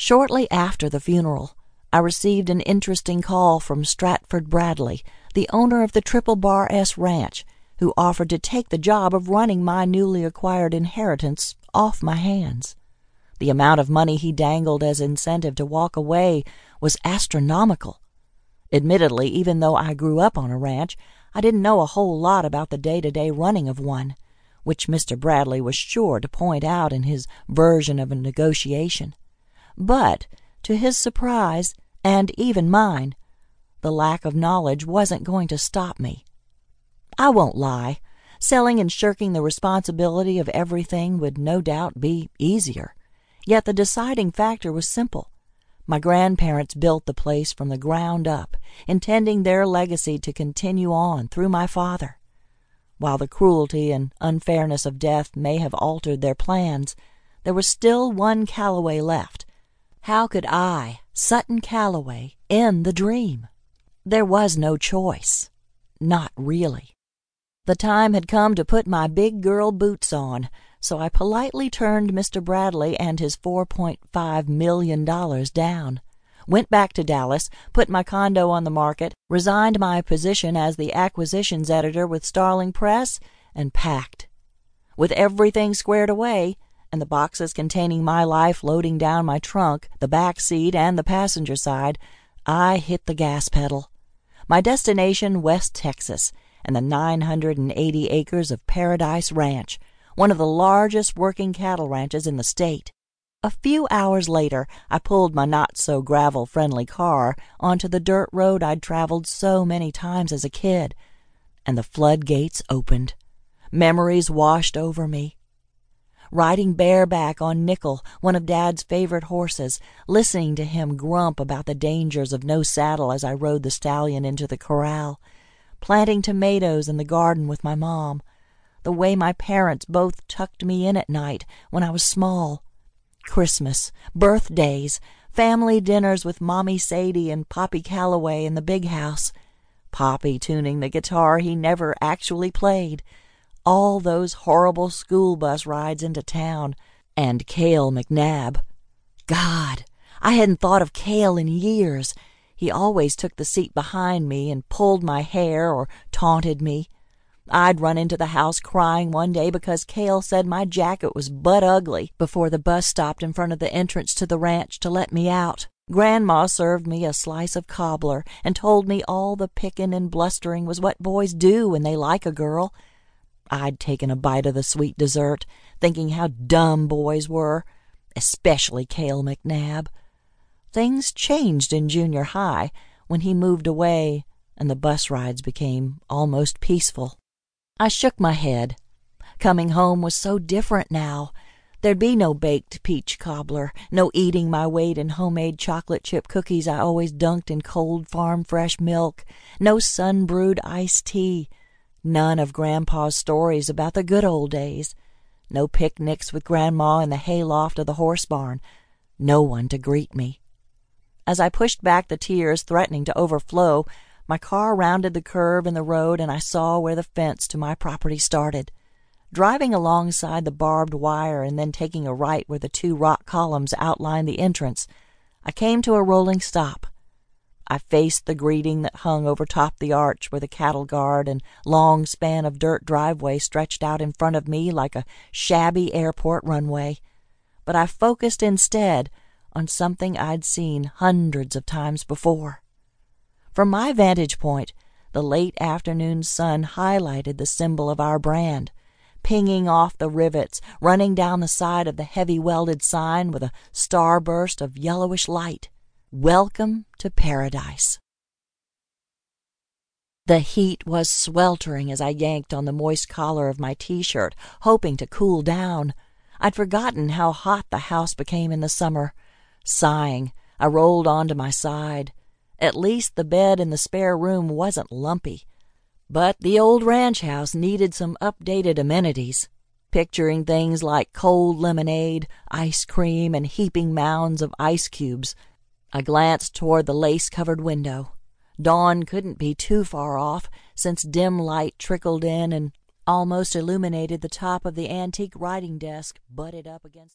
Shortly after the funeral, I received an interesting call from Stratford Bradley, the owner of the Triple Bar S Ranch, who offered to take the job of running my newly acquired inheritance off my hands. The amount of money he dangled as incentive to walk away was astronomical. Admittedly, even though I grew up on a ranch, I didn't know a whole lot about the day to day running of one, which Mr. Bradley was sure to point out in his version of a negotiation. But, to his surprise, and even mine, the lack of knowledge wasn't going to stop me. I won't lie, selling and shirking the responsibility of everything would no doubt be easier. Yet the deciding factor was simple. My grandparents built the place from the ground up, intending their legacy to continue on through my father. While the cruelty and unfairness of death may have altered their plans, there was still one Callaway left, how could I, Sutton Callaway, end the dream? There was no choice. Not really. The time had come to put my big girl boots on, so I politely turned Mr. Bradley and his $4.5 million down, went back to Dallas, put my condo on the market, resigned my position as the acquisitions editor with Starling Press, and packed. With everything squared away, and the boxes containing my life loading down my trunk, the back seat, and the passenger side, I hit the gas pedal. My destination, West Texas, and the 980 acres of Paradise Ranch, one of the largest working cattle ranches in the state. A few hours later, I pulled my not so gravel friendly car onto the dirt road I'd traveled so many times as a kid, and the floodgates opened. Memories washed over me riding bareback on Nickel, one of Dad's favorite horses, listening to him grump about the dangers of no saddle as I rode the stallion into the corral, planting tomatoes in the garden with my mom, the way my parents both tucked me in at night when I was small, Christmas, birthdays, family dinners with Mommy Sadie and Poppy Callaway in the big house, Poppy tuning the guitar he never actually played, all those horrible school bus rides into town, and Cale McNabb. God, I hadn't thought of Cale in years. He always took the seat behind me and pulled my hair or taunted me. I'd run into the house crying one day because Cale said my jacket was butt ugly before the bus stopped in front of the entrance to the ranch to let me out. Grandma served me a slice of cobbler and told me all the picking and blustering was what boys do when they like a girl, I'd taken a bite of the sweet dessert, thinking how dumb boys were, especially Cale McNabb. Things changed in junior high when he moved away and the bus rides became almost peaceful. I shook my head. Coming home was so different now. There'd be no baked peach cobbler, no eating my weight in homemade chocolate chip cookies I always dunked in cold farm fresh milk, no sun brewed iced tea, None of Grandpa's stories about the good old days. No picnics with Grandma in the hayloft of the horse barn. No one to greet me. As I pushed back the tears threatening to overflow, my car rounded the curve in the road and I saw where the fence to my property started. Driving alongside the barbed wire and then taking a right where the two rock columns outlined the entrance, I came to a rolling stop. I faced the greeting that hung over top the arch where the cattle guard and long span of dirt driveway stretched out in front of me like a shabby airport runway. But I focused instead on something I'd seen hundreds of times before. From my vantage point, the late afternoon sun highlighted the symbol of our brand, pinging off the rivets, running down the side of the heavy welded sign with a starburst of yellowish light. Welcome to Paradise. The heat was sweltering as I yanked on the moist collar of my t shirt, hoping to cool down. I'd forgotten how hot the house became in the summer. Sighing, I rolled onto my side. At least the bed in the spare room wasn't lumpy. But the old ranch house needed some updated amenities. Picturing things like cold lemonade, ice cream, and heaping mounds of ice cubes I glanced toward the lace covered window. Dawn couldn't be too far off, since dim light trickled in and almost illuminated the top of the antique writing desk butted up against